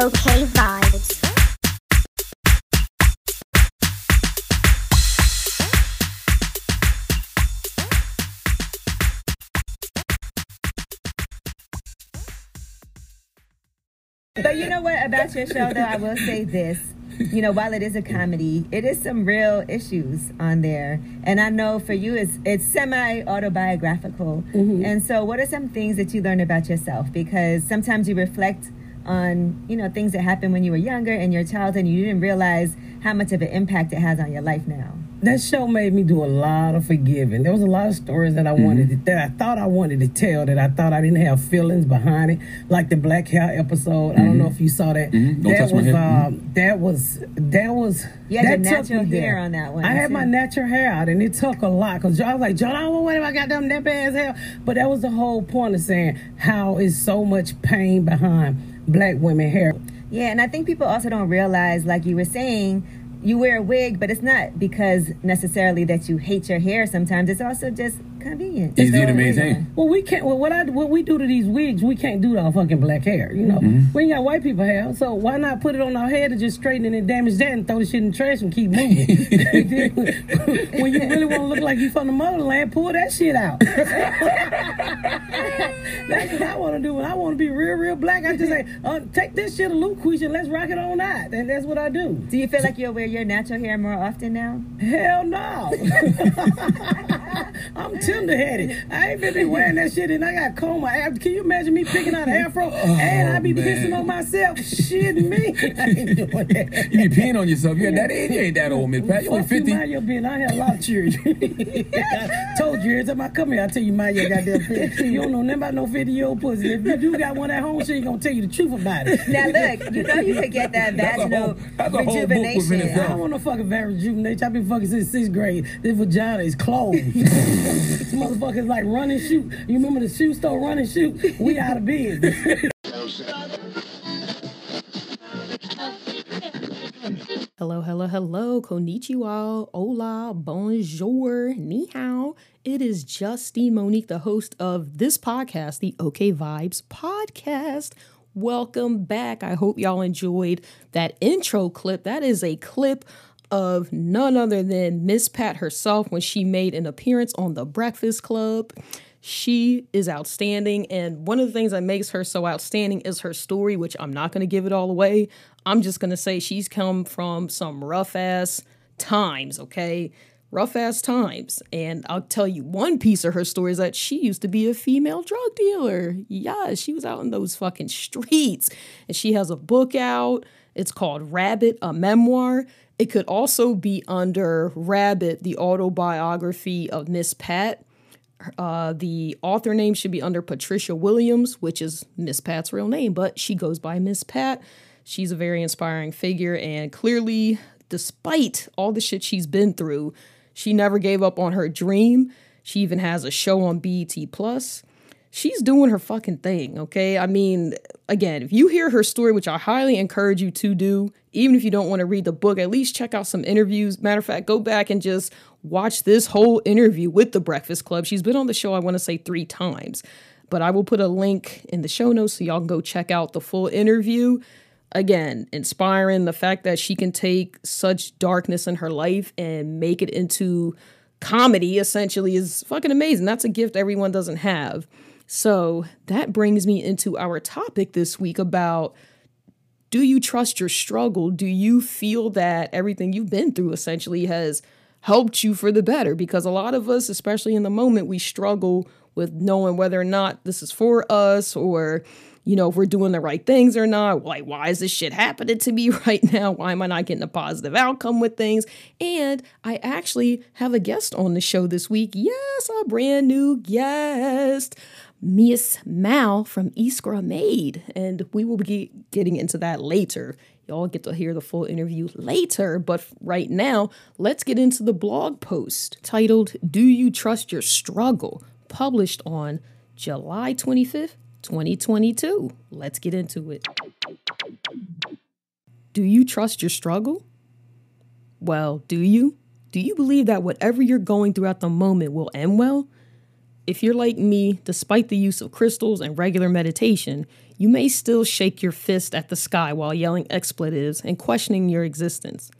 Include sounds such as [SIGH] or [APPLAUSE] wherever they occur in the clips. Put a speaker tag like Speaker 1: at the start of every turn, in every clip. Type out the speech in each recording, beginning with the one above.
Speaker 1: Okay vibes.
Speaker 2: But you know what about your show though? I will say this. You know, while it is a comedy, it is some real issues on there. And I know for you it's it's semi autobiographical. Mm-hmm. And so what are some things that you learned about yourself? Because sometimes you reflect on, you know, things that happened when you were younger in your childhood and you didn't realize how much of an impact it has on your life now.
Speaker 3: That show made me do a lot of forgiving. There was a lot of stories that I wanted to, that I thought I wanted to tell that I thought I didn't have feelings behind it, like the black hair episode. I don't know if you saw that.
Speaker 4: Mhm. Don't
Speaker 3: That
Speaker 4: touch my
Speaker 3: was
Speaker 4: hair.
Speaker 3: um, that was that was
Speaker 2: You had
Speaker 3: that
Speaker 2: natural
Speaker 3: me there.
Speaker 2: hair on that one,
Speaker 3: I had
Speaker 2: too.
Speaker 3: my natural hair out, and it took a lot because I was like, John, I don't want I got them that ass hair. But that was the whole point of saying how is so much pain behind black women hair.
Speaker 2: Yeah, and I think people also don't realize, like you were saying, you wear a wig, but it's not because necessarily that you hate your hair. Sometimes it's also just convenient.
Speaker 4: Easy
Speaker 2: Just
Speaker 4: to
Speaker 2: throw a wig
Speaker 4: maintain.
Speaker 3: Well, we can't. Well, what I what we do to these wigs, we can't do to our fucking black hair. You know,
Speaker 4: Mm-hmm.
Speaker 3: we ain't got white people hair, so why not put it on our head and just straighten it and damage that and throw the shit in the trash and keep moving? Then [LAUGHS] [LAUGHS] when you really want to look like you from the motherland, pull that shit out. [LAUGHS] That's what I want to do. When I want to be real, real black, I just say, uh, take this shit a loop, Quisha, and let's rock it on out. And that's what I do.
Speaker 2: Do you feel like you'll wear your natural hair more often now?
Speaker 3: Hell no. [LAUGHS] I'm tender headed. I ain't been be wearing that shit and I got comb my. Can you imagine me picking out an afro and I be
Speaker 4: man.
Speaker 3: pissing on myself? Shit me. [LAUGHS] I ain't doing that.
Speaker 4: You be peeing on yourself. You're that. You ain't that old, Miss Pat. You only
Speaker 3: Fuck you,
Speaker 4: 50.
Speaker 3: mind your business. I had a lot of children. I told you every time I come here, I tell you mind your goddamn business. You don't know nothing about no 50 year old pussy. If you do got one at home, she ain't gonna tell you the truth about it.
Speaker 2: Now look, you know you could get that
Speaker 4: That's a
Speaker 2: vaginal
Speaker 4: whole- that's a whole book
Speaker 2: rejuvenation.
Speaker 3: I don't want no fucking very rejuvenation. I've been fucking since sixth grade. This vagina is closed. [LAUGHS] this motherfucker's like run and shoot. You remember the shoe store run and shoot? We out of business. [LAUGHS]
Speaker 5: Hello, hello, hello, konnichiwa, hola, bonjour, ni hao. It is Justine Monique, the host of this podcast, the OK Vibes podcast. Welcome back. I hope y'all enjoyed that intro clip. That is a clip of none other than Miss Pat herself when she made an appearance on The Breakfast Club. She is outstanding. And one of the things that makes her so outstanding is her story, which I'm not going to give it all away. I'm just going to say she's come from some rough ass times, okay? Rough ass times. And I'll tell you one piece of her story is that she used to be a female drug dealer. Yeah, she was out in those fucking streets. And she has a book out. It's called Rabbit, a memoir. It could also be under Rabbit, the autobiography of Miss Pat. Uh, the author name should be under Patricia Williams, which is Miss Pat's real name, but she goes by Miss Pat. She's a very inspiring figure, and clearly, despite all the shit she's been through, she never gave up on her dream. She even has a show on BET Plus. She's doing her fucking thing, okay? I mean, again, if you hear her story, which I highly encourage you to do, even if you don't want to read the book, at least check out some interviews. Matter of fact, go back and just watch this whole interview with the Breakfast Club. She's been on the show, I want to say, three times. But I will put a link in the show notes so y'all can go check out the full interview. Again, inspiring the fact that she can take such darkness in her life and make it into comedy essentially is fucking amazing. That's a gift everyone doesn't have. So that brings me into our topic this week about do you trust your struggle? Do you feel that everything you've been through essentially has helped you for the better? Because a lot of us, especially in the moment, we struggle with knowing whether or not this is for us or you know, if we're doing the right things or not. Like, why is this shit happening to me [LAUGHS] right now? Why am I not getting a positive outcome with things? And I actually have a guest on the show this week. Yes, a brand new guest. Miss Mal from Iskra Made. And we will be getting into that later. Y'all get to hear the full interview later. But right now, let's get into the blog post titled, Do You Trust Your Struggle? published on July 25th, 2022. Let's get into it. Do you trust your struggle? Well, do you? Do you believe that whatever you're going through at the moment will end well? If you're like me, despite the use of crystals and regular meditation, you may still shake your fist at the sky while yelling expletives and questioning your existence.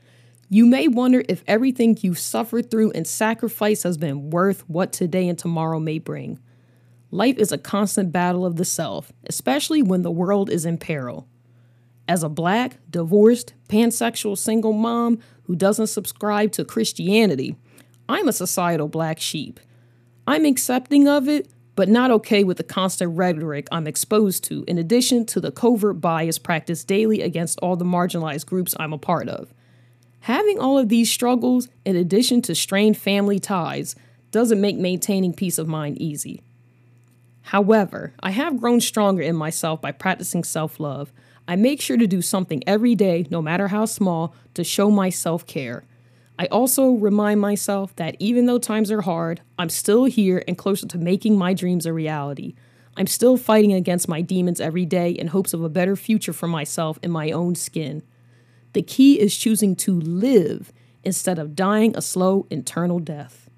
Speaker 5: You may wonder if everything you've suffered through and sacrificed has been worth what today and tomorrow may bring. Life is a constant battle of the self, especially when the world is in peril. As a black, divorced, pansexual single mom who doesn't subscribe to Christianity, I'm a societal black sheep. I'm accepting of it, but not okay with the constant rhetoric I'm exposed to, in addition to the covert bias practiced daily against all the marginalized groups I'm a part of. Having all of these struggles, in addition to strained family ties, doesn't make maintaining peace of mind easy. However, I have grown stronger in myself by practicing self love. I make sure to do something every day, no matter how small, to show my self care. I also remind myself that even though times are hard, I'm still here and closer to making my dreams a reality. I'm still fighting against my demons every day in hopes of a better future for myself in my own skin. The key is choosing to live instead of dying a slow internal death.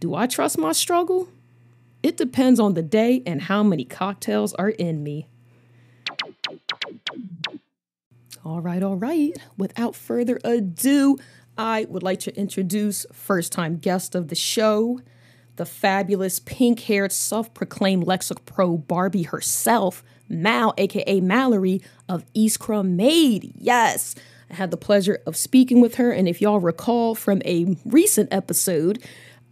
Speaker 5: Do I trust my struggle? It depends on the day and how many cocktails are in me. All right, all right. Without further ado, I would like to introduce first time guest of the show, the fabulous pink haired, self proclaimed Lexapro Barbie herself, Mal, aka Mallory of East Iskra Made. Yes, I had the pleasure of speaking with her, and if y'all recall from a recent episode,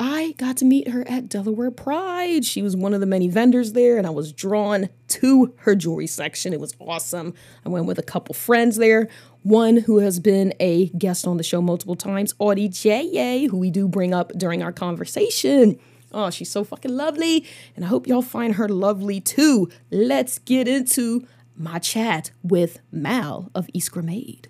Speaker 5: I got to meet her at Delaware Pride. She was one of the many vendors there, and I was drawn to her jewelry section. It was awesome. I went with a couple friends there. One who has been a guest on the show multiple times, Audie J.A., who we do bring up during our conversation. Oh, she's so fucking lovely, and I hope y'all find her lovely too. Let's get into my chat with Mal of Iskra Made.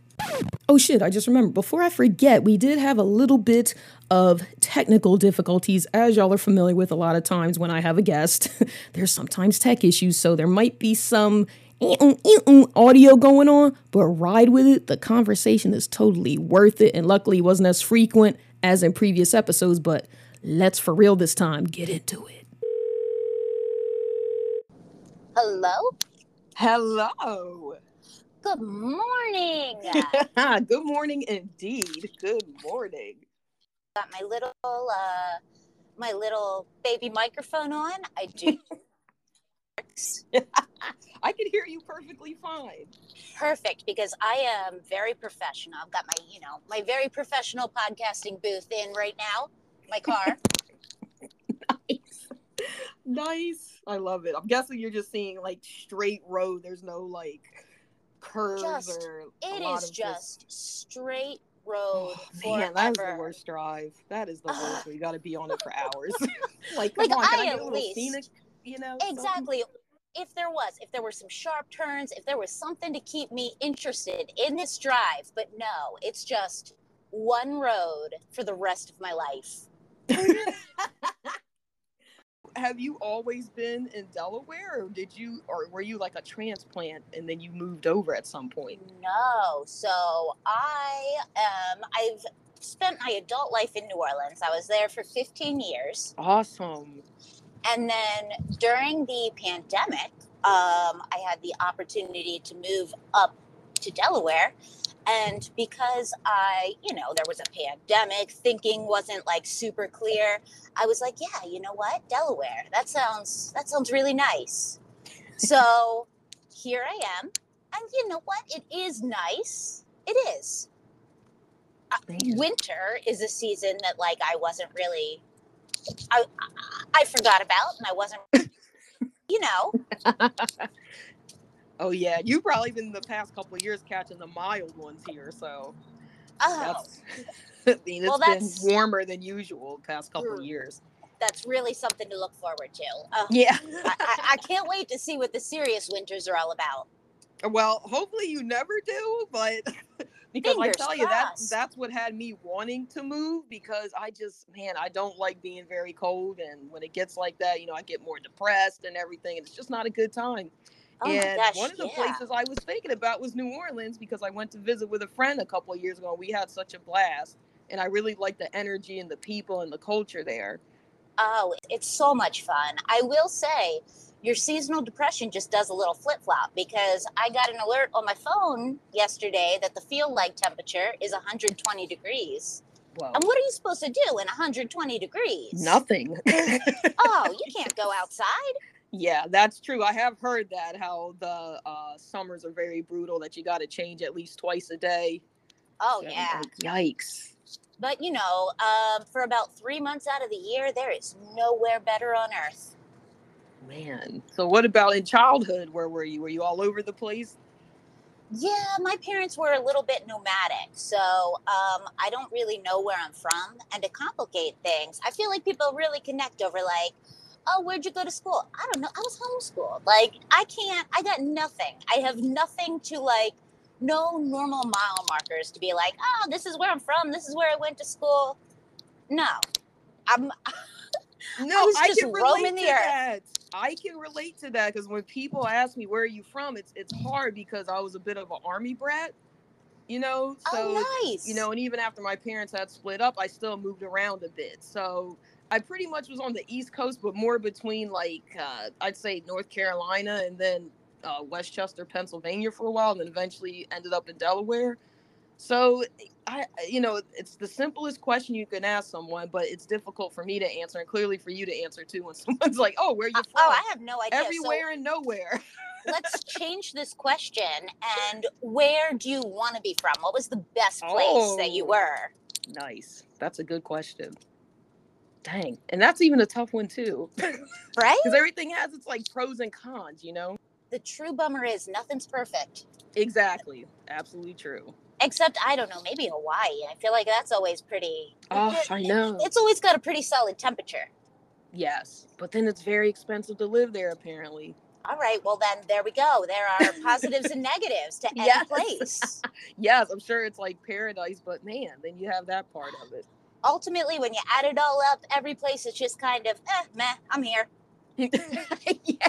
Speaker 5: Oh shit, I just remembered. Before I forget, we did have a little bit of technical difficulties, as y'all are familiar with a lot of times when I have a guest. [LAUGHS] There's sometimes tech issues, so there might be some Mm, mm, mm, audio going on, but ride with it. The conversation is totally worth it, and luckily it wasn't as frequent as in previous episodes, but let's for real this time get into it.
Speaker 6: Hello?
Speaker 5: Hello.
Speaker 6: Good morning. [LAUGHS]
Speaker 5: Good morning indeed. Good morning.
Speaker 6: Got my little uh my little baby microphone on. I do [LAUGHS] [LAUGHS]
Speaker 5: I can hear you perfectly fine.
Speaker 6: perfect because I am very professional. I've got my, you know, my very professional podcasting booth in right now. My car. [LAUGHS]
Speaker 5: nice. Nice. I love it. I'm guessing you're just seeing like straight road. There's no like curves
Speaker 6: Just-
Speaker 5: or
Speaker 6: It
Speaker 5: a lot of
Speaker 6: just straight road
Speaker 5: Oh, man, that is the worst drive. That is the worst. you got to be on it for hours. [LAUGHS] like,
Speaker 6: Like,
Speaker 5: come on, can
Speaker 6: I
Speaker 5: I get
Speaker 6: at
Speaker 5: a little
Speaker 6: least-
Speaker 5: scenic? You know, something?
Speaker 6: If there was, if there were some sharp turns, if there was something to keep me interested in this drive, but no, it's just one road for the rest of my life. [LAUGHS]
Speaker 5: Have you always been in Delaware, or did you, or were you like a transplant and then you moved over at some point?
Speaker 6: No. So I um I've spent my adult life in New Orleans. I was there for 15 years.
Speaker 5: Awesome.
Speaker 6: And then during the pandemic, um, I had the opportunity to move up to Delaware. And because I, you know, there was a pandemic, thinking wasn't like super clear, I was like, yeah, you know what? Delaware. That sounds that sounds really nice. So here I am. And you know what? It is nice. It is. Uh, winter is a season that like I wasn't really I, I I forgot about and I wasn't [LAUGHS] you know [LAUGHS]
Speaker 5: Oh yeah, You've probably been the past couple of years catching the mild ones here, so
Speaker 6: oh
Speaker 5: that's. [LAUGHS] I mean, it's
Speaker 6: Well,
Speaker 5: been
Speaker 6: that's-
Speaker 5: warmer than usual the past couple of years.
Speaker 6: that's really something to look forward to. Oh,
Speaker 5: Yeah.
Speaker 6: I, I, I can't wait to see what the serious winters are all about.
Speaker 5: Well, hopefully you never do, but because I
Speaker 6: Fingers
Speaker 5: tell you that that's what had me wanting to move because I just man, I don't like being very cold and when it gets like that, you know, I get more depressed and everything and it's just not a good time.
Speaker 6: Oh
Speaker 5: and
Speaker 6: gosh,
Speaker 5: one of the
Speaker 6: yeah.
Speaker 5: places I was thinking about was New Orleans because I went to visit with a friend a couple of years ago and we had such a blast and I really liked the energy and the people and the culture there.
Speaker 6: Oh, it's so much fun. I will say, your seasonal depression just does a little flip flop because I got an alert on my phone yesterday that the field light temperature is 120 degrees.
Speaker 5: Well,
Speaker 6: And what are you supposed to do in 120 degrees?
Speaker 5: nothing. [LAUGHS]
Speaker 6: Oh, you can't go outside.
Speaker 5: yeah, that's true. I have heard that how the uh, summers are very brutal. That you got to change at least twice a day.
Speaker 6: Oh,
Speaker 5: So,
Speaker 6: yeah.
Speaker 5: like, yikes.
Speaker 6: But you know, um, for about three months out of the year, there is nowhere better on earth.
Speaker 5: Man. So what about in childhood? Where were you? Were you all over the place?
Speaker 6: Yeah, my parents were a little bit nomadic, so um, I don't really know where I'm from. And to complicate things, I feel like people really connect over like, oh, where'd you go to school? I don't know. I was homeschooled. Like, I can't. I got nothing. I have nothing to like. No normal mile markers to be like, oh, this is where I'm from. This is where I went to school. No, I'm. [LAUGHS]
Speaker 5: No,
Speaker 6: was
Speaker 5: I,
Speaker 6: just
Speaker 5: can
Speaker 6: roaming
Speaker 5: relate
Speaker 6: the earth.
Speaker 5: that. I can relate to that because when people ask me where are you from, it's it's hard because I was a bit of an army brat, you know. So
Speaker 6: oh, nice.
Speaker 5: you know, and even after my parents had split up, I still moved around a bit. So I pretty much was on the East Coast, but more between like uh, I'd say North Carolina and then uh, West Chester, Pennsylvania for a while, and then eventually ended up in Delaware. So I, you know, it's the simplest question you can ask someone, but it's difficult for me to answer, and clearly for you to answer too. When [LAUGHS] someone's like, "Oh, where you
Speaker 6: Uh,
Speaker 5: from?"
Speaker 6: oh, I have no idea. So-
Speaker 5: Everywhere and nowhere.
Speaker 6: let's [LAUGHS] change this question and where do you want to be from what was the best place that you
Speaker 5: Oh.
Speaker 6: were
Speaker 5: nice. That's a good question. Dang, and that's even a tough one too, [LAUGHS]
Speaker 6: right
Speaker 5: because everything has its like pros and cons, you know.
Speaker 6: the true bummer is nothing's perfect
Speaker 5: Exactly. Absolutely true.
Speaker 6: Except i don't know maybe hawaii i feel like that's always pretty
Speaker 5: Oh,
Speaker 6: it-
Speaker 5: I know.
Speaker 6: it's always got a pretty solid temperature
Speaker 5: Yes, but then it's very expensive to live there. Apparently.
Speaker 6: all right well then there we go there are positives and negatives to [LAUGHS] any
Speaker 5: Yes.
Speaker 6: place [LAUGHS]
Speaker 5: Yes, I'm sure it's like paradise, but man, then you have that part of it.
Speaker 6: ultimately when you add it all up every place is just kind of eh meh i'm here [LAUGHS]
Speaker 5: yeah.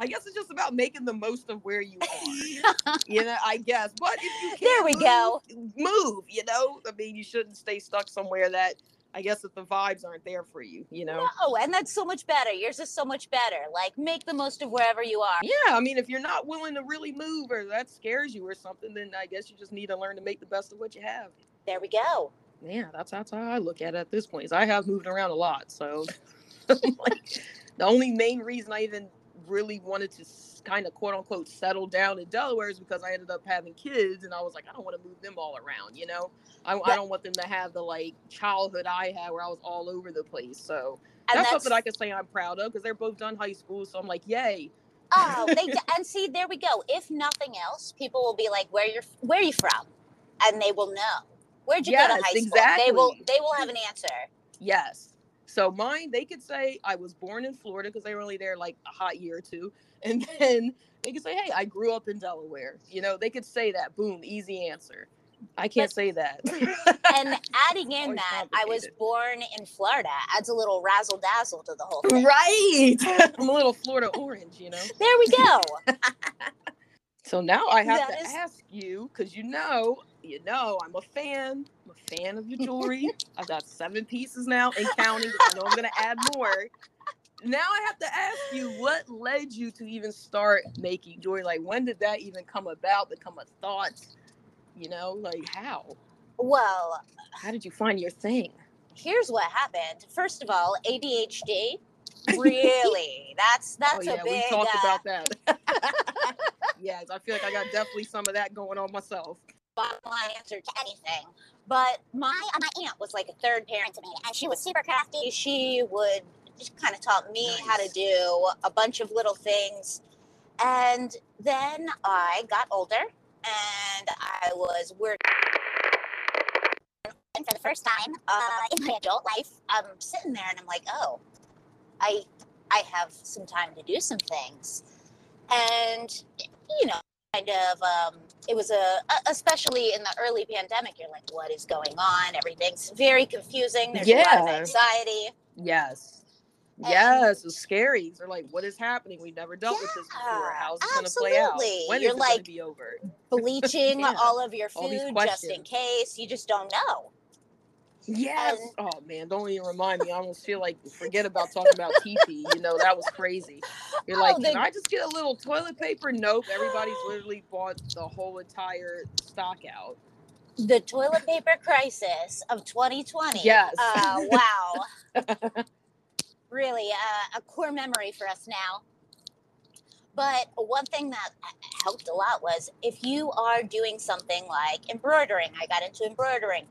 Speaker 5: I guess it's just about making the most of where you are. [LAUGHS] you know, I guess. But if you can
Speaker 6: There we go.
Speaker 5: Move, you know? I mean, you shouldn't stay stuck somewhere that I guess if the vibes aren't there for you, you know?
Speaker 6: no and that's so much better yours is so much better like make the most of wherever you are
Speaker 5: Yeah, I mean, if you're not willing to really move or that scares you or something, then I guess you just need to learn to make the best of what you have.
Speaker 6: there we go
Speaker 5: Yeah, that's that's how I look at it at this point. Is I have moved around a lot, so [LAUGHS] like [LAUGHS] the only main reason I even really wanted to kind of quote unquote settle down in Delaware is because I ended up having kids, and I was like, I don't want to move them all around, you know. I, I don't want them to have the like childhood I had where I was all over the place. So
Speaker 6: and
Speaker 5: that's, something I can say I'm proud of because they're both done high school. So I'm like, yay.
Speaker 6: Oh, they and see there we go. If nothing else, people will be like, "Where you're? Where are you from?" And they will know. Where'd you go to high school? They will. They will have an answer.
Speaker 5: Yes. So mine, they could say I was born in Florida because they were only there like a hot year or two. [LAUGHS] And then they could say, hey, I grew up in Delaware. You know, they could say that. Boom, easy answer. I can't
Speaker 6: But-
Speaker 5: say that. [LAUGHS]
Speaker 6: And [LAUGHS] adding in that I was born in Florida adds a little razzle dazzle to the whole thing.
Speaker 5: right. I'm a little Florida orange, you know.
Speaker 6: There we go.
Speaker 5: So now I have
Speaker 6: That
Speaker 5: to
Speaker 6: is-
Speaker 5: ask you because you know, you know, I'm a fan. I'm a fan of your jewelry. I've got seven pieces now and counting. I know I'm gonna add more. Now I have to ask you, what led you to even start making jewelry? Like, when did that even come about? Become a thought? You know, like how?
Speaker 6: Well,
Speaker 5: How did you find your thing?
Speaker 6: here's what happened. First of all, ADHD. [LAUGHS] Really, that's that's
Speaker 5: oh yeah,
Speaker 6: a big.
Speaker 5: we talked
Speaker 6: uh,
Speaker 5: about that. [LAUGHS] [LAUGHS] yes, I feel like I got definitely some of that going on myself.
Speaker 6: bottom line answer to anything. But my uh, my aunt was like a third parent to me, and she was super crafty. She would just kind of taught me how to do a bunch of little things. And then I got older, and I was working. And for the first time uh, in my adult life, I'm sitting there and I'm like, oh, I I have some time to do some things, and you know, kind of um, it was a especially in the early pandemic you're like what is going on everything's very confusing there's a lot of
Speaker 5: Yeah.
Speaker 6: anxiety
Speaker 5: Yes.
Speaker 6: And-
Speaker 5: Yes, it's scary. They're like, what is happening? We've never dealt with this before. How's it going to play out? When is
Speaker 6: You're
Speaker 5: it going
Speaker 6: like-
Speaker 5: to be over?
Speaker 6: bleaching [LAUGHS]
Speaker 5: Yeah.
Speaker 6: all of your food just in case you just don't know
Speaker 5: Yes. Oh man, don't even remind me. I almost feel like forget about talking about TP. You know that was crazy. You're [LAUGHS]
Speaker 6: Oh,
Speaker 5: like, can I just get a little toilet paper? Nope. Everybody's [GASPS] literally bought the whole entire stock out.
Speaker 6: the toilet paper crisis of 2020.
Speaker 5: Yes.
Speaker 6: Uh, [LAUGHS] wow. really uh, a core memory for us now. But one thing that helped a lot was if you are doing something like embroidering, I got into embroidering.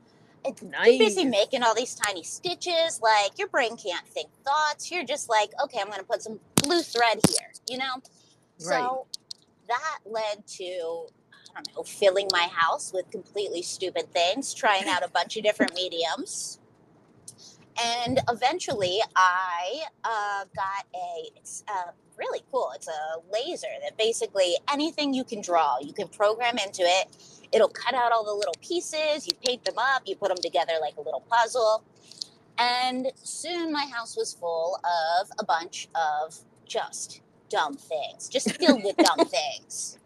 Speaker 6: It, You're busy making all these tiny stitches, like your brain can't think thoughts. You're just like, okay, I'm going to put some blue thread here, you know? So that led to, I don't know, filling my house with completely stupid things, trying out a bunch of different mediums. And eventually I uh, got a, it's uh, really cool. It's a laser that basically anything you can draw, you can program into it. It'll cut out all the little pieces, you paint them up, you put them together like a little puzzle. And soon my house was full of a bunch of just dumb things, just filled with dumb [LAUGHS] things.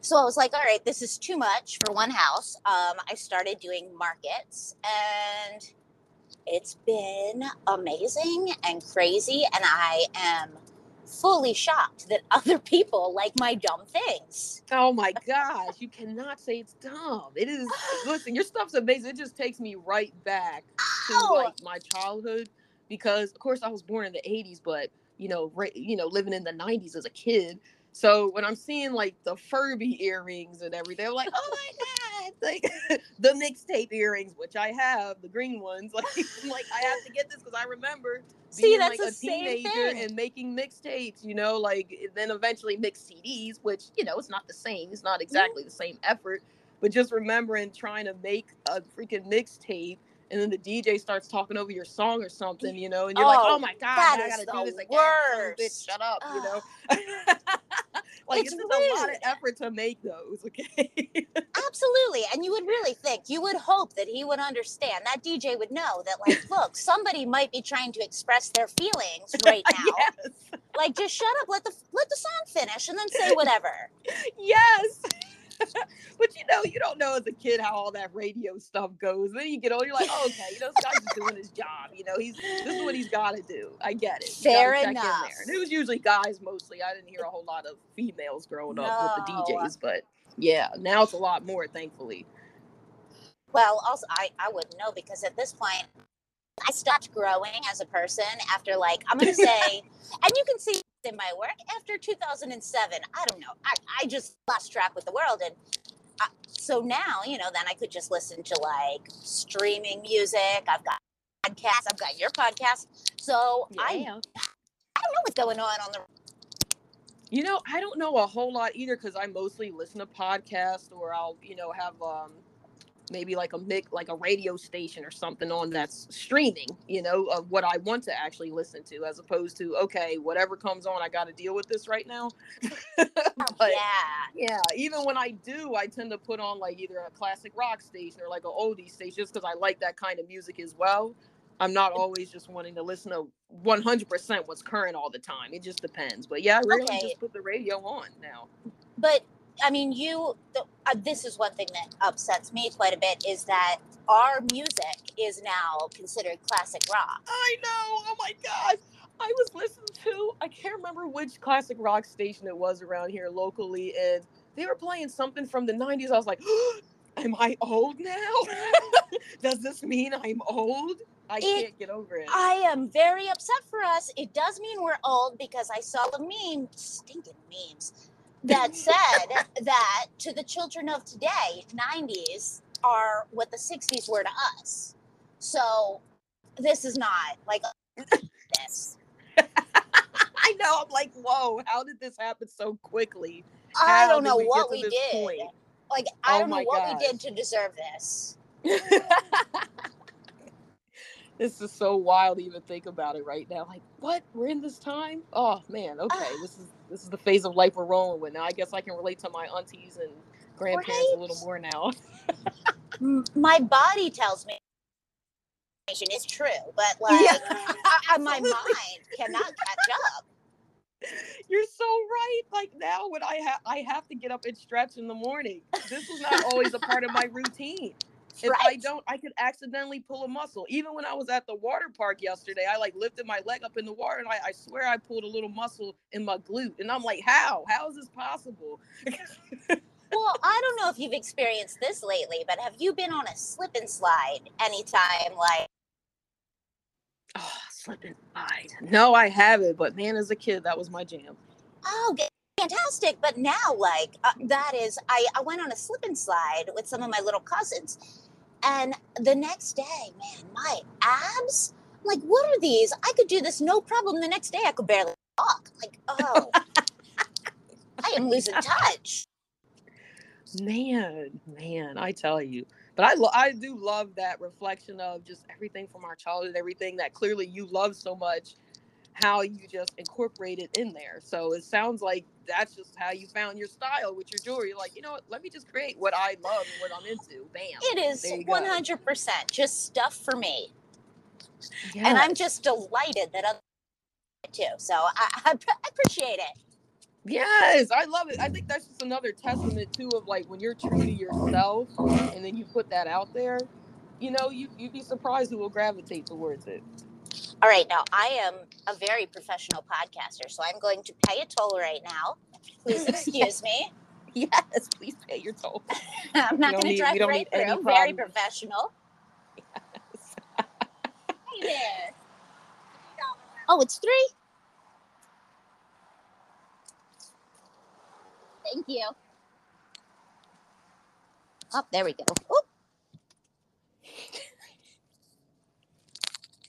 Speaker 6: So I was like, all right, this is too much for one house. Um, I started doing markets and it's been amazing and crazy. And I am fully shocked that [LAUGHS] other people like my dumb things.
Speaker 5: Oh my gosh, you cannot say it's dumb. It is. [SIGHS] Listen, your stuff's amazing. It just takes me right back to
Speaker 6: Ow!
Speaker 5: like my childhood because, of course, I was born in the '80s, but you know, right, you know, living in the '90s as a kid. So when I'm seeing like the Furby earrings and everything, I'm like, oh my god, [LAUGHS] like [LAUGHS] the mixtape earrings, which I have, the green ones. [LAUGHS] Like, I'm like I have to get this because I remember
Speaker 6: See,
Speaker 5: being
Speaker 6: that's
Speaker 5: like a teenager and making mixtapes, you know, like then eventually mix CDs, which you know it's not the same. It's
Speaker 6: Mm-hmm.
Speaker 5: not exactly the same effort, but just remembering trying to make a freaking mixtape. And then the DJ starts talking over your song or something, you know, and you're like,
Speaker 6: Oh,
Speaker 5: "Oh my god, I gotta do this again." Son of bitch, shut up, you know. Like
Speaker 6: It's
Speaker 5: a lot of effort to make those. Okay.
Speaker 6: Absolutely. And you would really think, you would hope that he would understand. That DJ would know that, like, [LAUGHS] look, somebody might be trying to express their feelings [LAUGHS] right now.
Speaker 5: yes.
Speaker 6: Like, just shut up, let the let the song finish, and then say whatever. [LAUGHS]
Speaker 5: Yes. [LAUGHS] but you know, you don't know as a kid how all that radio stuff goes. Then you get older, you're like, oh, okay, you know, this guy's just doing his job. You know, he's this is what he's got to do. I get it.
Speaker 6: Fair enough.
Speaker 5: there. And it was usually guys mostly. I didn't hear a whole lot of females growing up with the DJs, but yeah, now it's a lot more, thankfully.
Speaker 6: Well, also, I, I wouldn't know because at this point, I stopped growing as a person after, like, I'm going [LAUGHS] to say, and you can see in my work after 2007. I don't know. I, I just lost track with the world. And I, so now, you know, then I could just listen to like streaming music. I've got podcasts. I've got your podcast. So I, I don't know what's going on on the.
Speaker 5: You know, I don't know a whole lot either because I mostly listen to podcasts or I'll, you know, have um maybe like a mic like a radio station or something on that's streaming, you know, of what I want to actually listen to, as opposed to okay, whatever comes on, I got to deal with this right now. [LAUGHS] Oh, but
Speaker 6: yeah.
Speaker 5: yeah, even when I do, I tend to put on like either a classic rock station or like an oldie station just because I like that kind of music as well. I'm not always just wanting to listen to 100% what's current all the time. It just depends. But yeah, I really
Speaker 6: Okay.
Speaker 5: just put the radio on now.
Speaker 6: But I mean, you. The, uh, this is one thing that upsets me quite a bit is that our music is now considered classic rock.
Speaker 5: I know. Oh my gosh. I was listening to, I can't remember which classic rock station it was around here locally, and they were playing something from the 90s. I was like, [GASPS] Am I old now? [LAUGHS] Does this mean I'm old? I
Speaker 6: It-
Speaker 5: can't get over it.
Speaker 6: I am very upset for us. It does mean we're old because I saw a meme, stinking memes, that said that to the children of today, 90s are what the 60s were to us. So this is not like this. [LAUGHS]
Speaker 5: I know. I'm like, whoa, how did this happen so quickly?
Speaker 6: I don't know
Speaker 5: we
Speaker 6: what we did.
Speaker 5: point?
Speaker 6: Like I
Speaker 5: Oh
Speaker 6: don't know what we did to deserve this. [LAUGHS]
Speaker 5: this is so wild to even think about it right now. Like, what? We're in this time? Oh man, okay. This is this is the phase of life we're rolling with. Now I guess I can relate to my aunties and grandparents a little more now.
Speaker 6: My body tells me it's true, but [LAUGHS] like
Speaker 5: Yeah,
Speaker 6: I, my mind cannot catch up.
Speaker 5: You're so right. Like now when I have I have to get up and stretch in the morning. This was not always a part of my routine. If I don't, I could accidentally pull a muscle. Even when I was at the water park yesterday, I like lifted my leg up in the water and I, I swear I pulled a little muscle in my glute. And I'm like, how? How is this possible? [LAUGHS]
Speaker 6: Well, I don't know if you've experienced this lately, but have you been on a slip and slide anytime? Like,
Speaker 5: oh, slip and slide. No, I haven't. But man, as a kid, that was my jam.
Speaker 6: oh, fantastic! But now, like, uh, that is, I I went on a slip and slide with some of my little cousins, and the next day, man, my abs. I'm like, what are these? I could do this no problem. The next day, I could barely walk. Like, oh, [LAUGHS] I am losing touch.
Speaker 5: Man, man, I tell you. But I lo- I do love that reflection of just everything from our childhood, everything that clearly you love so much, how you just incorporate it in there. So it sounds like that's just how you found your style with your jewelry. You're like, you know what? Let me just create what I love and what I'm into. Bam.
Speaker 6: It is
Speaker 5: There you go.
Speaker 6: 100% just stuff for me. and I'm just delighted that other too. So I, I, I appreciate it.
Speaker 5: Yes, I love it. I think that's just another testament too of like when you're true to yourself and then you put that out there, you know, you you'd be surprised who will gravitate towards it.
Speaker 6: All right, now I am a very professional podcaster, so I'm going to pay a toll right now. Please [LAUGHS] excuse me.
Speaker 5: Yes, please pay your toll. [LAUGHS]
Speaker 6: I'm not going to drive right through. Very professional. [LAUGHS] Hey there. Oh, it's three. Thank you. Oh, there we go.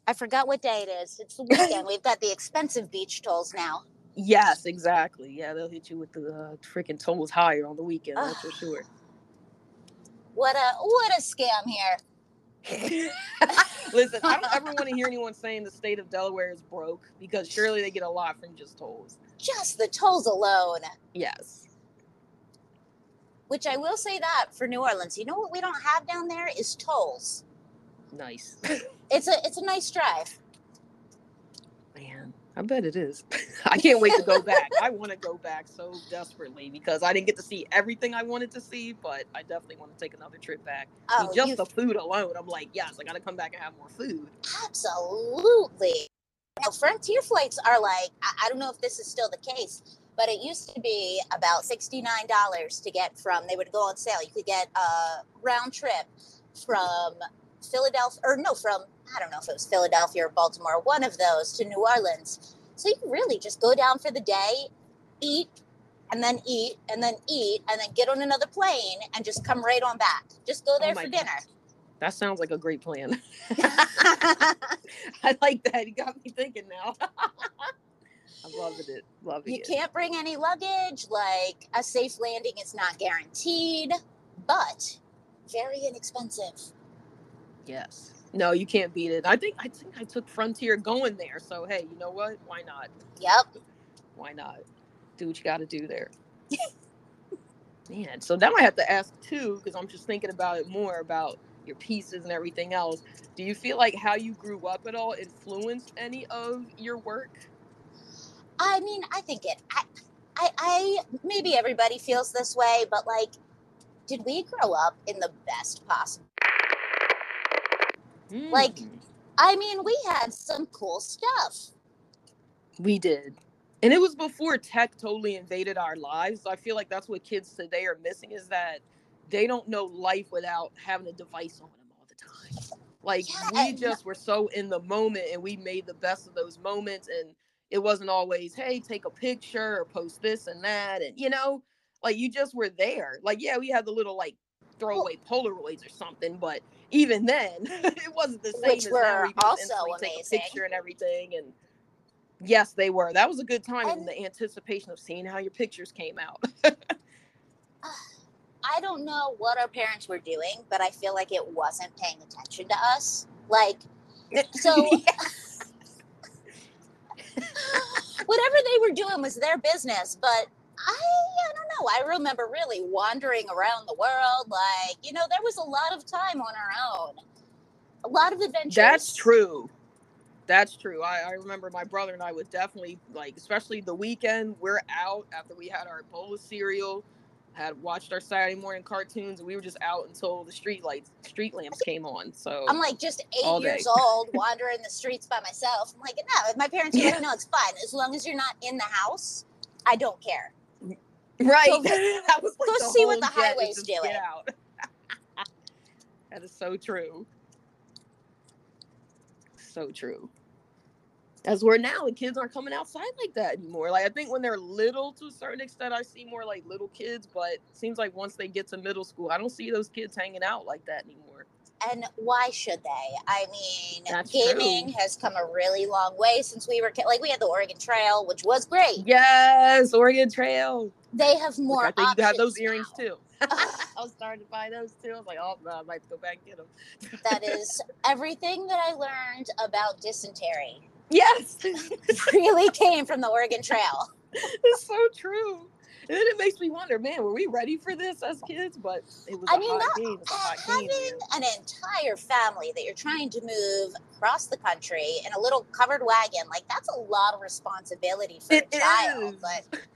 Speaker 6: I forgot what day it is. It's the weekend. [LAUGHS] We've got the expensive beach tolls now.
Speaker 5: Yes, exactly. Yeah, they'll hit you with the uh, freaking tolls higher on the weekend. That's for sure.
Speaker 6: What a what a scam here. [LAUGHS]
Speaker 5: Listen, I don't ever want to hear [LAUGHS] anyone saying the state of Delaware is broke because surely they get a lot from just tolls.
Speaker 6: Just the tolls alone.
Speaker 5: Yes.
Speaker 6: Which I will say that for New Orleans, you know what we don't have down there is tolls.
Speaker 5: Nice. [LAUGHS]
Speaker 6: It's a it's a nice drive.
Speaker 5: Man, I bet it is. [LAUGHS] I can't wait to go back. I want to go back so desperately because I didn't get to see everything I wanted to see, but I definitely want to take another trip back. I mean,
Speaker 6: Oh,
Speaker 5: just
Speaker 6: you
Speaker 5: the food alone, I'm like, yes, I got to come back and have more food.
Speaker 6: absolutely. Now, frontier flights are like I, I don't know if this is still the case, but it used to be about sixty nine dollars to get from. They would go on sale. You could get a round trip from Philadelphia, or no, from I don't know if it was Philadelphia or Baltimore, one of those to New Orleans. So you really just go down for the day, eat, and then eat, and then eat, and then get on another plane and just come right on back. Just go oh there
Speaker 5: Oh
Speaker 6: for dinner.
Speaker 5: That sounds like a great plan. [LAUGHS] [LAUGHS] I like that. You got me thinking now. [LAUGHS] I'm loving it. Loving
Speaker 6: You
Speaker 5: it.
Speaker 6: can't bring any luggage. Like a safe landing is not guaranteed, but very inexpensive.
Speaker 5: Yes. No, you can't beat it. I think I think I took Frontier going there. So hey, you know what? Why not?
Speaker 6: Yep.
Speaker 5: Why not? Do what you got to do there. Man, so now I have to ask too, because I'm just thinking about it more about your pieces and everything else. Do you feel like how you grew up at all influenced any of your work?
Speaker 6: I mean, I think it. I, I, I maybe everybody feels this way, but like, did we grow up in the best possible? Like-
Speaker 5: Hmm,
Speaker 6: I mean, we had some cool stuff.
Speaker 5: we did. And it was before tech totally invaded our lives. I feel like that's what kids today are missing is that they don't know life without having a device on them all the time. Like
Speaker 6: Yeah,
Speaker 5: we just were so in the moment and we made the best of those moments and it wasn't always, hey, take a picture or post this and that and you know, like you just were there. Like yeah, we had the little like throwaway Polaroids or something, but even then, [LAUGHS] it wasn't the same
Speaker 6: Which
Speaker 5: as
Speaker 6: were
Speaker 5: now where you can just
Speaker 6: also
Speaker 5: instantly take a picture and everything and Yes, they were. That was a good time in the anticipation of seeing how your pictures came out. [LAUGHS] [SIGHS]
Speaker 6: I don't know what our parents were doing, but I feel like it wasn't paying attention to us. Like, eh, [LAUGHS] so [SIGHS] [SIGHS] whatever they were doing was their business, but I, I don't know. I remember really wandering around the world. Like, you know, there was a lot of time on our own, a lot of adventures.
Speaker 5: That's true. That's true. I, I remember my brother and I would definitely like, especially the weekend, we're out after we had our bowl of cereal, had watched our Saturday morning cartoons, and we were just out until the street lights, street lamps came on. So
Speaker 6: I'm like just eight years old, [LAUGHS] wandering the streets by myself. I'm like, no, my parents are like, no, it's fine. As long as you're not in the house, I don't care.
Speaker 5: Right,
Speaker 6: Go- [LAUGHS]
Speaker 5: that was like
Speaker 6: go see what the highways doing. [LAUGHS]
Speaker 5: That is so true. So true. As we're now, the kids aren't coming outside like that anymore. Like I think when they're little, to a certain extent, I see more like little kids. But it seems like once they get to middle school, I don't see those kids hanging out like that anymore.
Speaker 6: And why should they? I mean,
Speaker 5: That's
Speaker 6: gaming
Speaker 5: true.
Speaker 6: has come a really long way since we were like we had the Oregon Trail, which was great.
Speaker 5: Yes, Oregon Trail.
Speaker 6: They have
Speaker 5: Look,
Speaker 6: more.
Speaker 5: I think you have those earrings
Speaker 6: now.
Speaker 5: too. [LAUGHS] [LAUGHS] I was starting to buy those too. I was like, oh, no, I might go back and get them. [LAUGHS]
Speaker 6: That is everything that I learned about dysentery
Speaker 5: Yes,
Speaker 6: really came from the Oregon Trail.
Speaker 5: it's so true. And then it makes me wonder, man, were we ready for this as kids? But it was
Speaker 6: I
Speaker 5: a
Speaker 6: mean,
Speaker 5: game. It's a hot game.
Speaker 6: having
Speaker 5: man.
Speaker 6: an entire family that you're trying to move across the country in a little covered wagon, like that's a lot of responsibility for
Speaker 5: It
Speaker 6: a child.
Speaker 5: is.
Speaker 6: But [LAUGHS]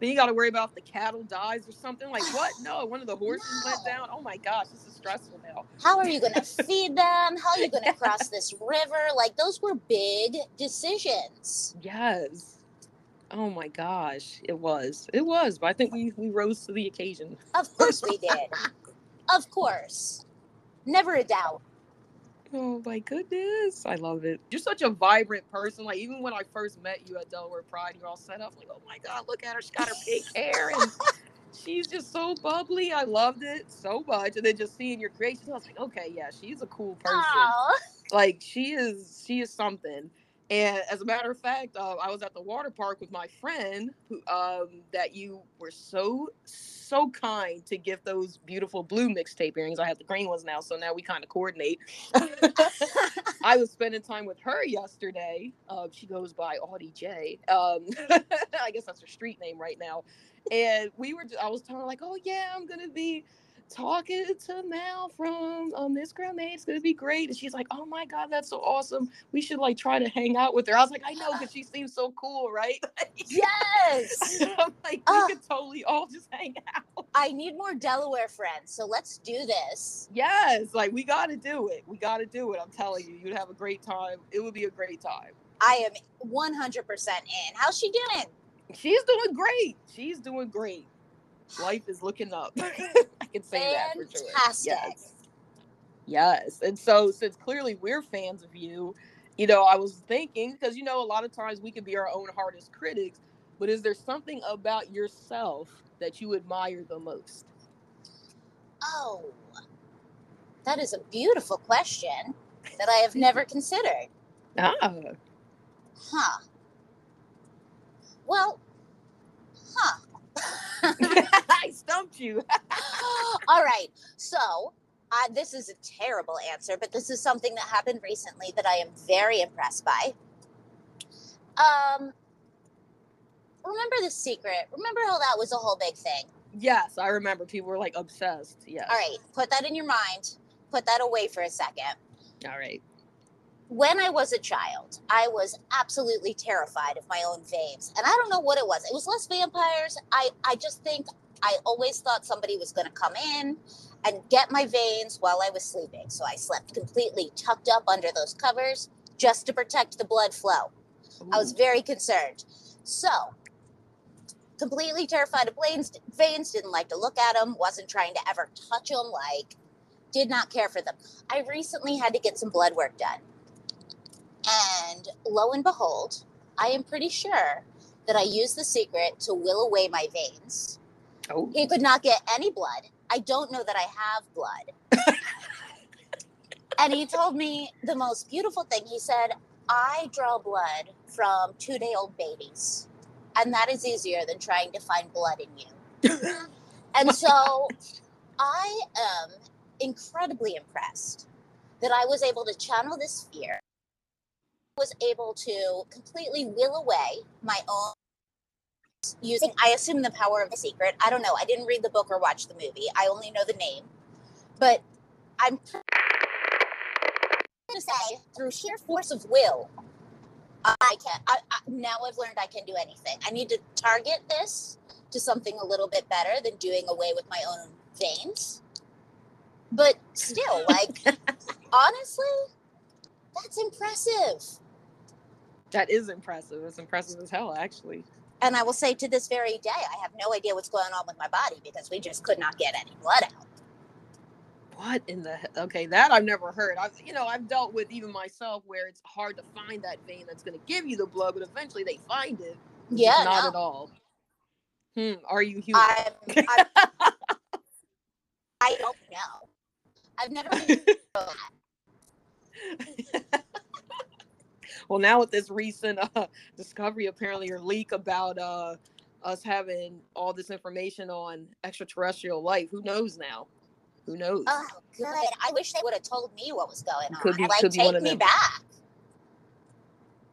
Speaker 5: Then you got to worry about if the cattle dies or something. Like what? No, one of the horses went [SIGHS] down. Oh my gosh, this is stressful now.
Speaker 6: how are you going to feed [LAUGHS] them? How are you going to cross [LAUGHS] this river? Like those were big decisions.
Speaker 5: Yes. Oh my gosh, it was. It was. But I think we we rose to the occasion.
Speaker 6: Of course we did. of course. Never a doubt.
Speaker 5: Oh my goodness. I love it. You're such a vibrant person. Like even when I first met you at Delaware Pride, you're all set up like, oh my God, look at her. She's got her pink [LAUGHS] hair and she's just so bubbly. I loved it so much. And then just seeing your creations, I was like, okay, yeah, she's a cool person.
Speaker 6: Aw.
Speaker 5: Like she is she is something. And as a matter of fact, uh, I was at the water park with my friend who um that you were so so kind to give those beautiful blue mixtape earrings. I have the green ones now, so now we kind of coordinate. [LAUGHS] I was spending time with her yesterday. Uh, she goes by Audie J. Um, [LAUGHS] I guess that's her street name right now. And we were, I was telling her like, oh yeah, I'm gonna be talking to Mal from um, Iskra Made. It's gonna be great. And she's like, oh my god, that's so awesome. We should like try to hang out with her. I was like, I know, because she seems so cool, right? [LAUGHS]
Speaker 6: Yes.
Speaker 5: I'm like, we
Speaker 6: Ah.
Speaker 5: could totally all just hang out.
Speaker 6: I need more Delaware friends, so let's do this.
Speaker 5: Yes, like we got to do it. We got to do it. I'm telling you, you'd have a great time. It would be a great time.
Speaker 6: I am 100% in. How's she doing?
Speaker 5: She's doing great. She's doing great. Life is looking up. [LAUGHS] I can say that for sure.
Speaker 6: Fantastic.
Speaker 5: Yes. Yes. And so since clearly we're fans of you, you know, I was thinking because you know a lot of times we can be our own hardest critics, but is there something about yourself that you admire the most?
Speaker 6: Oh, that is a beautiful question that I have never considered. [LAUGHS]
Speaker 5: Ah.
Speaker 6: Huh. Well, huh. [LAUGHS] [LAUGHS]
Speaker 5: You. [LAUGHS]
Speaker 6: All right. So, uh, this is a terrible answer, but this is something that happened recently that I am very impressed by. Um, remember the secret? Remember how that was a whole big thing?
Speaker 5: yes, I remember people were like obsessed. Yes.
Speaker 6: All right, put that in your mind. Put that away for a second.
Speaker 5: All right.
Speaker 6: When I was a child, I was absolutely terrified of my own veins. And I don't know what it was. It was less vampires. I, I just think I always thought somebody was going to come in and get my veins while I was sleeping. So I slept completely tucked up under those covers just to protect the blood flow. I was very concerned. So, completely terrified of veins, veins, didn't like to look at them, wasn't trying to ever touch them, like, did not care for them. I recently had to get some blood work done. And lo and behold, I am pretty sure that I used the secret to will away my veins.
Speaker 5: Oh.
Speaker 6: He could not get any blood. I don't know that I have blood. [LAUGHS] and he told me the most beautiful thing. He said, I draw blood from two day old babies. And that is easier than trying to find blood in you. [LAUGHS] and so I am incredibly impressed that I was able to channel this fear, was able to completely will away my own using I assume the power of the secret. I don't know. I didn't read the book or watch the movie. I only know the name. But I'm going to say through sheer force of will I can I, I now I've learned I can do anything. I need to target this to something a little bit better than doing away with my own veins. But still, like, [LAUGHS] honestly, that's impressive.
Speaker 5: That is impressive. It's impressive as hell, actually.
Speaker 6: And I will say to this very day, I have no idea what's going on with my body because we just could not get any blood out.
Speaker 5: What in the okay? That I've never heard. I've you know I've dealt with even myself where it's hard to find that vein that's going to give you the blood, but eventually they find it.
Speaker 6: Yeah,
Speaker 5: not
Speaker 6: no.
Speaker 5: at all. Hmm. Are you human?
Speaker 6: I'm, I'm, [LAUGHS] I don't know. I've never been [LAUGHS] through that. [LAUGHS]
Speaker 5: well, now with this recent uh, [LAUGHS] discovery, apparently or leak about uh, us having all this information on extraterrestrial life, who knows now? Who knows?
Speaker 6: Oh, good. I wish they would have told me what was going on.
Speaker 5: Could be-
Speaker 6: like,
Speaker 5: could be one
Speaker 6: take me back.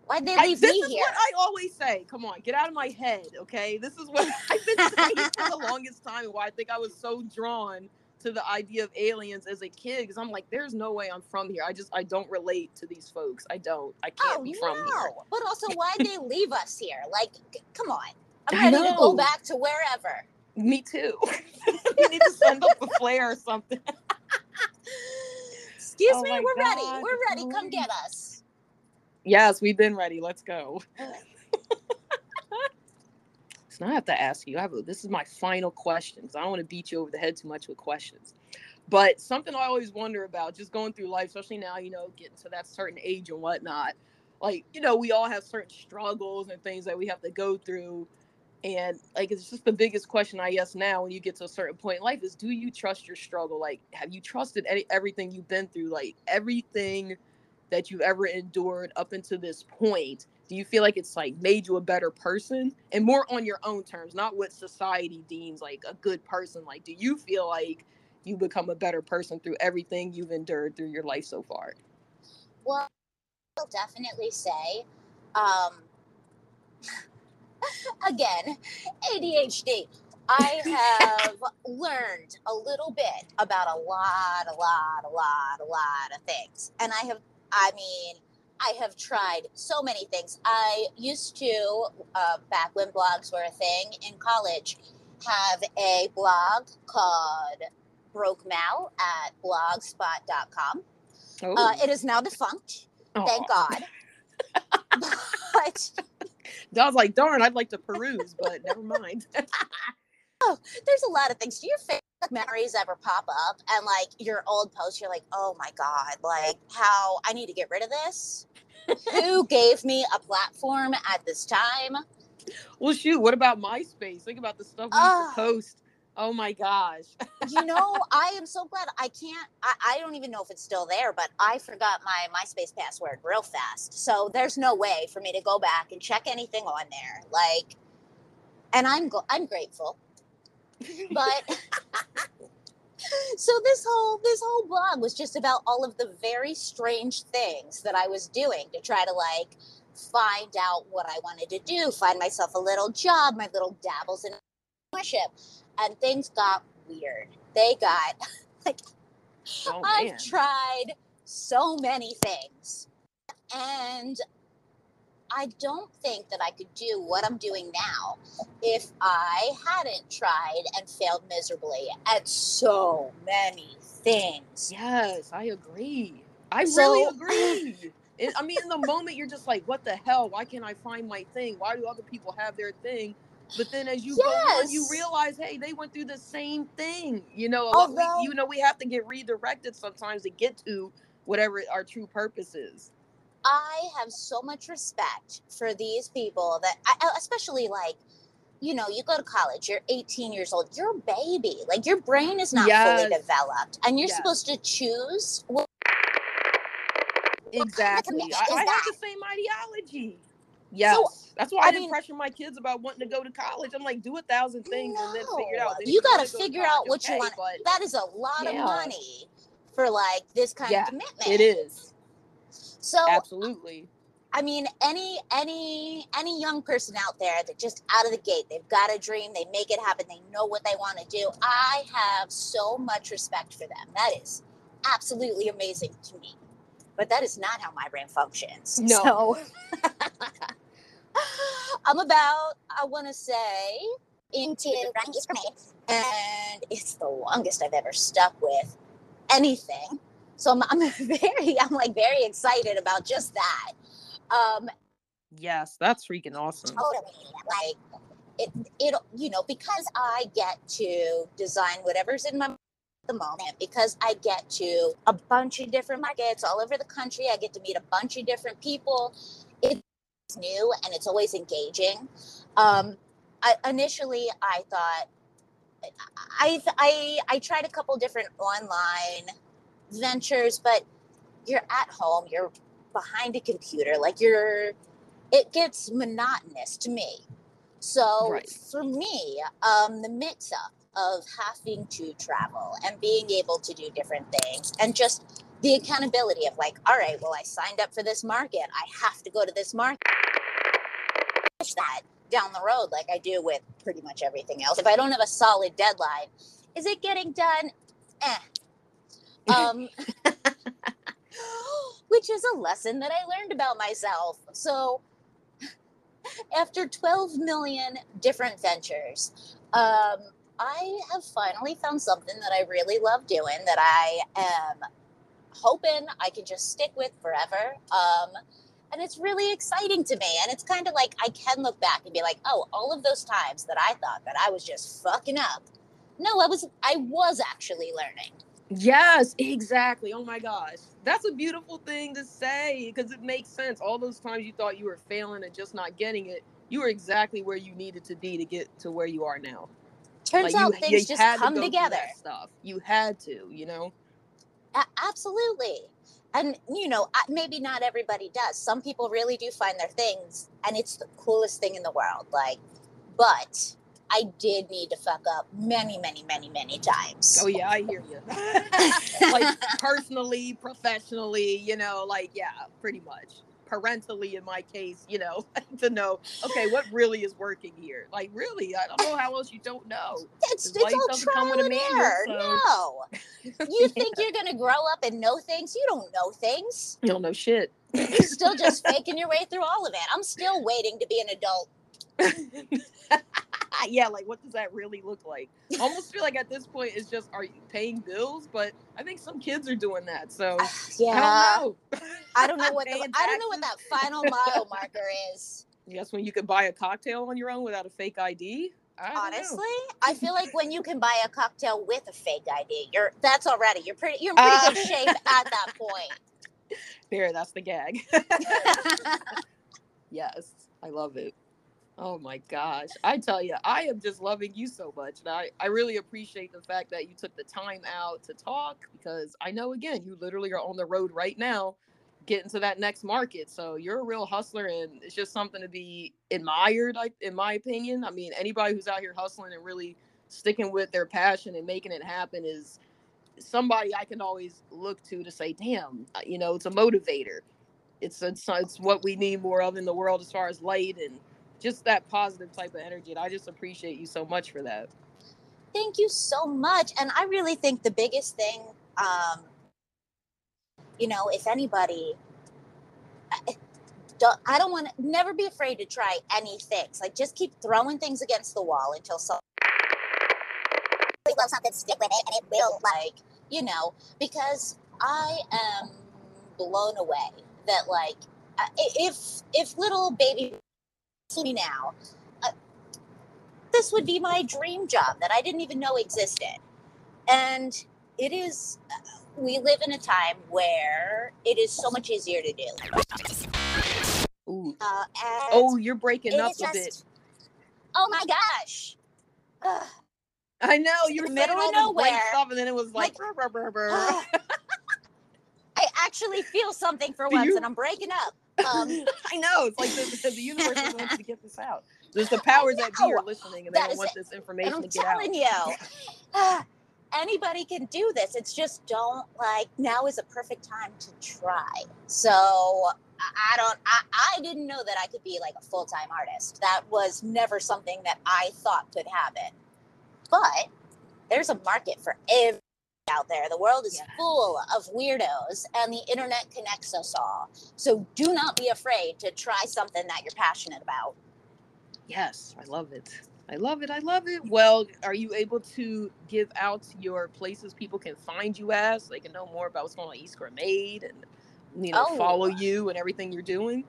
Speaker 6: Why'd they
Speaker 5: I-
Speaker 6: leave
Speaker 5: this
Speaker 6: me
Speaker 5: is
Speaker 6: here?
Speaker 5: what I always say. Come on, get out of my head, okay? This is what [LAUGHS] I've been saying for the longest time, and why I think I was so drawn to the idea of aliens as a kid. Because I'm like, there's no way I'm from here. I just I don't relate to these folks. I don't. I can't
Speaker 6: oh,
Speaker 5: be from here.
Speaker 6: But also, why'd they leave us here? Like, come on. I'm ready to go back to wherever.
Speaker 5: Me too. [LAUGHS] we need to send up a flare or something.
Speaker 6: Excuse
Speaker 5: Oh
Speaker 6: me, we're ready. We're ready. Come get us.
Speaker 5: Yes, we've been ready. Let's go. I have to ask you. I have a, this is my final question because I don't want to beat you over the head too much with questions. But something I always wonder about, just going through life, especially now, you know, getting to that certain age and whatnot. Like, you know, we all have certain struggles and things that we have to go through. And like, it's just the biggest question, I guess, now when you get to a certain point in life is do you trust your struggle? Like, have you trusted any, everything you've been through? Like, everything that you've ever endured up until this point do you feel like it's like made you a better person and more on your own terms not what society deems like a good person like do you feel like you become a better person through everything you've endured through your life so far
Speaker 6: Well, I'll definitely say, um, [LAUGHS] again, ADHD. I have learned a little bit about a lot, a lot, a lot, a lot of things. And I have, I mean, I have tried so many things. I used to, uh, back when blogs were a thing in college, have a blog called Broke Mal at blogspot.com.
Speaker 5: oh,
Speaker 6: Uh, it is now defunct, thank. God. [LAUGHS] but
Speaker 5: i was like darn i'd like to peruse but never mind [LAUGHS] oh,
Speaker 6: there's a lot of things. Do your Facebook memories ever pop up and like your old posts, you're like, oh my God, like how I need to get rid of this? Who gave me a platform at this time?
Speaker 5: well shoot what about myspace think about the stuff we used to post oh my gosh
Speaker 6: You know, [LAUGHS] I am so glad I can't, I, I don't even know if it's still there, but I forgot my MySpace password real fast. So there's no way for me to go back and check anything on there. Like, and I'm, I'm grateful. But so this whole this whole blog was just about all of the very strange things that I was doing to try to like find out what I wanted to do, find myself a little job, my little dabbles in entrepreneurship, and things got weird. They got [LAUGHS] like
Speaker 5: oh
Speaker 6: I've tried so many things, and I don't think that I could do what I'm doing now if I hadn't tried and failed miserably at so many things.
Speaker 5: Yes, I agree. I
Speaker 6: So-
Speaker 5: really agree. It, I mean, in the moment, you're just like, "What the hell? Why can't I find my thing? Why do other people have their thing?" But then, as you go on, you realize, hey, they went through the same thing. You know,
Speaker 6: Although-
Speaker 5: we, you know, we have to get redirected sometimes to get to whatever our true purpose is.
Speaker 6: I have so much respect for these people that, I, I- especially like, you know, you go to college, you're 18 years old, you're a baby. Like, your brain is not fully developed, and you're
Speaker 5: Yes.
Speaker 6: supposed to choose what
Speaker 5: Exactly.
Speaker 6: commitment
Speaker 5: I,
Speaker 6: is
Speaker 5: I have
Speaker 6: that?
Speaker 5: the same ideology. Yes, that's why
Speaker 6: I
Speaker 5: I, didn't
Speaker 6: mean-
Speaker 5: pressure my kids about wanting to go to college. I'm like, do a thousand things and then figure it out. Then
Speaker 6: You
Speaker 5: if
Speaker 6: gotta figure out what you want.
Speaker 5: but
Speaker 6: that is a lot of money for like this kind
Speaker 5: Yeah,
Speaker 6: of commitment.
Speaker 5: It is
Speaker 6: So um,
Speaker 5: absolutely.
Speaker 6: I mean, any any any young person out there that just out of the gate, they've got a dream, they make it happen, they know what they want to do. I have so much respect for them. That is absolutely amazing to me. But that is not how my brain functions.
Speaker 5: No.
Speaker 6: So [LAUGHS] I'm about, I want to say, into East and it's the longest I've ever stuck with anything. So I'm, I'm [LAUGHS] very, I'm like very excited about just that. Um,
Speaker 5: Yes, that's freaking awesome.
Speaker 6: totally like it it you know because i get to design whatever's in my at the moment because i get to a bunch of different markets all over the country i get to meet a bunch of different people it's new and it's always engaging um I, initially i thought I, I i tried a couple different online ventures but you're at home you're behind a computer like you're it gets monotonous to me. So
Speaker 5: Right.
Speaker 6: for me, um, the mix up of having to travel and being able to do different things and just the accountability of like, all right, well, I signed up for this market. I have to go to this market. That down the road like I do with pretty much everything else. If I don't have a solid deadline, is it getting done? Eh. Um, [LAUGHS] which is a lesson that I learned about myself. So after 12 million different ventures, um, I have finally found something that I really love doing that I am hoping I can just stick with forever. Um, and it's really exciting to me. And it's kind of like I can look back and be like, oh, all of those times that I thought that I was just fucking up. No, I was I was actually learning.
Speaker 5: Yes, exactly. Oh my gosh. That's a beautiful thing to say because it makes sense. All those times you thought you were failing and just not getting it, you were exactly where you needed to be to get to where you are now.
Speaker 6: Turns
Speaker 5: Like,
Speaker 6: out
Speaker 5: you,
Speaker 6: things
Speaker 5: you
Speaker 6: just
Speaker 5: to
Speaker 6: come
Speaker 5: go
Speaker 6: together.
Speaker 5: Stuff you had to, you know.
Speaker 6: Absolutely. And, you know, maybe not everybody does. Some people really do find their things, and it's the coolest thing in the world. Like, but I did need to fuck up many, many, many, many times.
Speaker 5: Oh yeah, I hear you. [LAUGHS] like personally, professionally, you know, like yeah, pretty much. Parentally, in my case, you know, [LAUGHS] to know okay, what really is working here. Like really, I don't know how else you don't know.
Speaker 6: it's, it's all trial and error.
Speaker 5: so-
Speaker 6: No. [LAUGHS] You think you're going to grow up and know things? You don't know things.
Speaker 5: You don't know shit.
Speaker 6: You're still just faking your way through all of it. I'm still waiting to be an adult. [LAUGHS]
Speaker 5: yeah, like what does that really look like? I almost feel like at this point it's just are you paying bills? But I think some kids are doing that. So
Speaker 6: Yeah.
Speaker 5: I don't know.
Speaker 6: I don't know [LAUGHS] what the, I don't know what that final mile marker is. [LAUGHS]
Speaker 5: Yes, when you could buy a cocktail on your own without a fake ID. I.
Speaker 6: Honestly, I feel like when you can buy a cocktail with a fake ID, you're that's already you're pretty you're in pretty
Speaker 5: Uh.
Speaker 6: good shape at that point.
Speaker 5: There, that's the gag. yes, I love it. Oh my gosh. I tell you, I am just loving you so much. And I, I really appreciate the fact that you took the time out to talk because I know, again, you literally are on the road right now getting to that next market. So you're a real hustler and it's just something to be admired, like in my opinion. I mean, anybody who's out here hustling and really sticking with their passion and making it happen is somebody I can always look to to say, damn, uh, you know, it's a motivator. It's, it's it's what we need more of in the world as far as light and just that positive type of energy. And I just appreciate you so much for that.
Speaker 6: Thank you so much. And I really think the biggest thing, um, you know, if anybody, I don't, I don't want to never be afraid to try any things. Like just keep throwing things against the wall until something love something, stick with it, and it will like you know. Because I am blown away that like if if little baby now uh, this would be my dream job that I didn't even know existed. And it is, we live in a time where it is so much easier to do.
Speaker 5: Ooh.
Speaker 6: Uh,
Speaker 5: Oh, you're breaking up
Speaker 6: is
Speaker 5: a bit.
Speaker 6: Oh my gosh. Ugh.
Speaker 5: I know you were
Speaker 6: middle of
Speaker 5: all this great
Speaker 6: nowhere.
Speaker 5: stuff, and then it was like,
Speaker 6: Like-
Speaker 5: brr, brr, brr, brr.
Speaker 6: I actually feel something for once
Speaker 5: you?
Speaker 6: and I'm breaking up. Um, [LAUGHS]
Speaker 5: I know it's like the, the universe wants to get this out. There's the powers that be are listening, and they
Speaker 6: That
Speaker 5: don't want
Speaker 6: it.
Speaker 5: this information
Speaker 6: I'm
Speaker 5: to get out.
Speaker 6: I'm telling you, anybody can do this. It's just don't like now is a perfect time to try. So I don't. I, I didn't know that I could be like a full time artist. That was never something that I thought could happen. But there's a market for everything out there. The world is
Speaker 5: Yeah.
Speaker 6: full of weirdos, and the internet connects us all. So do not be afraid to try something that you're passionate about.
Speaker 5: Yes, I love it.
Speaker 7: I love it. I love it. Well, are you able to give out your places people can find you as so they can know more about what's going on at Iskra Made and you know
Speaker 6: Oh.
Speaker 7: follow you and everything you're doing?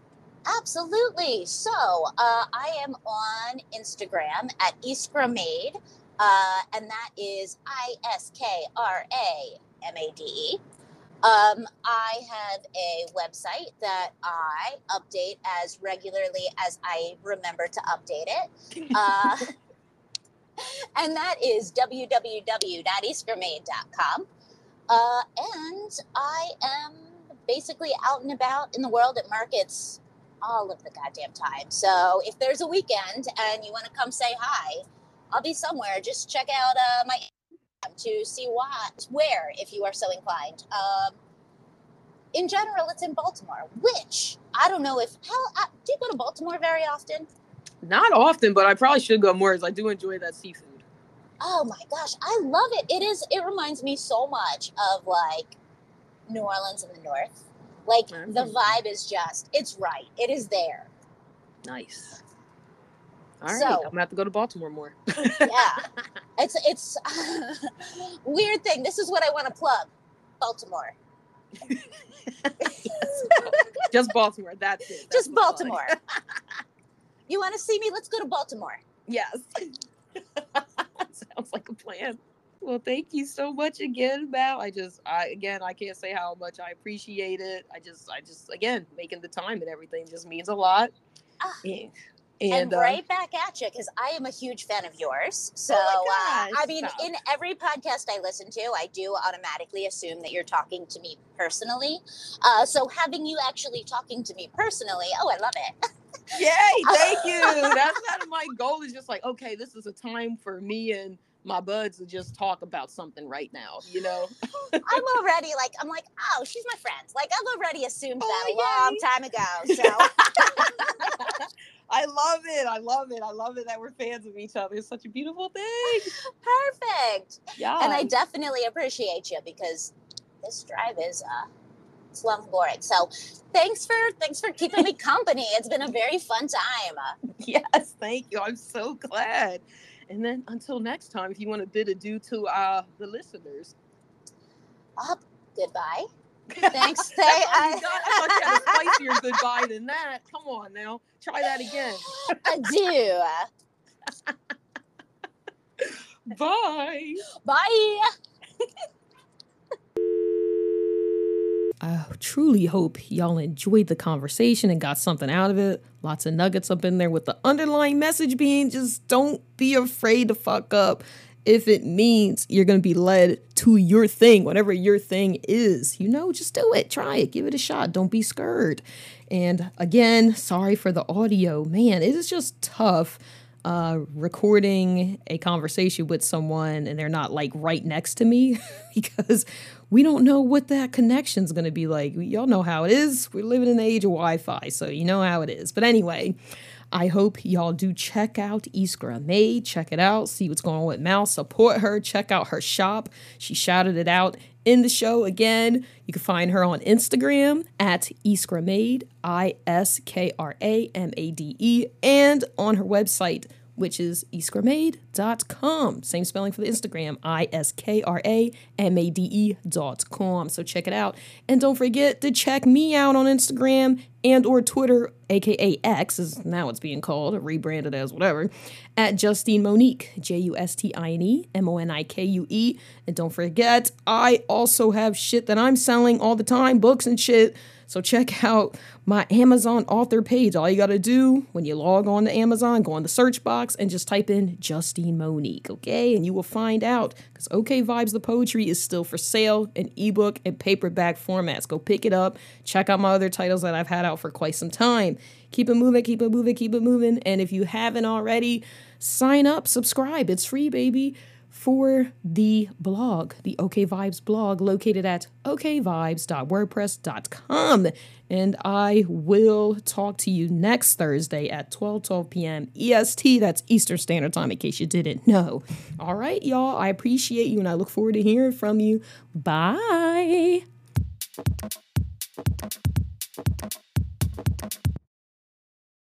Speaker 6: Absolutely. So uh, I am on Instagram at Iskra Made, uh, and that is I S K R A M A D E. Um, I have a website that I update as regularly as I remember to update it. [LAUGHS] Uh, and that is www.iskramade.com. Uh, and I am basically out and about in the world at markets all of the goddamn time. So if there's a weekend and you want to come say hi, I'll be somewhere. Just check out uh, my Instagram to see what, where, if you are so inclined. Um, in general, it's in Baltimore, which I don't know if hell. Uh, do you go to Baltimore very often?
Speaker 7: Not often, but I probably should go more as I do enjoy that seafood.
Speaker 6: Oh my gosh, I love it. It is. It reminds me so much of like New Orleans in the north. Like the
Speaker 7: Mhm.
Speaker 6: vibe is just. It's right. It is there.
Speaker 7: Nice. All right,
Speaker 6: So-
Speaker 7: I'm gonna have to go to Baltimore more. [LAUGHS]
Speaker 6: Yeah. [LAUGHS] It's it's [LAUGHS] weird thing. This is what I want to plug. Baltimore.
Speaker 7: Just Baltimore. That's it. That's
Speaker 6: Just. Baltimore. you want to see me? Let's go to Baltimore.
Speaker 7: Yes. Sounds like a plan. Well, thank you so much again, Mal. I just, I again, I can't say how much I appreciate it. I just, I just, again, making the time and everything just means a lot.
Speaker 6: Ah.
Speaker 7: And,
Speaker 6: and,
Speaker 7: uh,
Speaker 6: right back at you because I am a huge fan of yours. So,
Speaker 7: Oh
Speaker 6: uh, I mean,
Speaker 7: stop.
Speaker 6: in every podcast I listen to, I do automatically assume that you're talking to me personally. Uh, so, having you actually talking to me personally, oh, I love it.
Speaker 7: yay, [LAUGHS] thank you. That's kind of my goal. Is just like, okay, this is a time for me and my buds to just talk about something right now. You know.
Speaker 6: I'm already like, I'm like, oh, she's my friend. Like, I've already assumed that a
Speaker 7: Oh,
Speaker 6: long time ago. So, [LAUGHS]
Speaker 7: it. I love it. I love it that we're fans of each other. It's such a beautiful thing. [LAUGHS]
Speaker 6: perfect.
Speaker 7: Yeah.
Speaker 6: And I definitely appreciate you because this drive is uh it's boring. So thanks for thanks for keeping me [LAUGHS] company. It's been a very fun time.
Speaker 7: Yes, thank you. I'm so glad. And then until next time, if you want to bid adieu to uh, the listeners.
Speaker 6: up, goodbye. Thanks. [LAUGHS]
Speaker 7: That's
Speaker 6: Say
Speaker 7: you
Speaker 6: I,
Speaker 7: got? I thought you had a [LAUGHS] spicier goodbye than that. Come on now. Try that again.
Speaker 6: adieu. [LAUGHS]
Speaker 7: Bye.
Speaker 6: Bye.
Speaker 5: I truly hope y'all enjoyed the conversation and got something out of it. Lots of nuggets up in there with the underlying message being just don't be afraid to fuck up if it means you're going to be led to your thing, whatever your thing is. You know, just do it. Try it. Give it a shot. Don't be scared. And again, sorry for the audio. Man, it is just tough uh, recording a conversation with someone and they're not like right next to me [LAUGHS] because we don't know what that connection's going to be like. Y'all know how it is. We're living in the age of Wi Fi, so you know how it is. But anyway, I hope y'all do check out Iskra Made. Check it out. See what's going on with Mal. Support her. Check out her shop. She shouted it out in the show again. You can find her on Instagram at Iskra Made, I S K R A M A D E, and on her website, which is iskramade.com. Same spelling for the Instagram, I S K R A M A D E dot com. So check it out. And don't forget to check me out on Instagram and or Twitter, aka X, is now it's being called, rebranded as whatever, at Justine Monique, J U S T I N E M O N I K U E. And don't forget, I also have shit that I'm selling all the time, books and shit. So check [LAUGHS] out my Amazon author page. All you got to do when you log on to Amazon, go on the search box and just type in Justine Monique, okay? And you will find out because OK Vibes the Poetry is still for sale in ebook and paperback formats. Go pick it up. Check out my other titles that I've had out for quite some time. Keep it moving, keep it moving, keep it moving. And if you haven't already, sign up, subscribe. It's free, baby for the blog, the OK Vibes blog, located at okvibes.wordpress.com. And I will talk to you next Thursday at 12 12 p.m. EST. That's Eastern Standard Time, in case you didn't know. All right, y'all. I appreciate you and I look forward to hearing from you. Bye.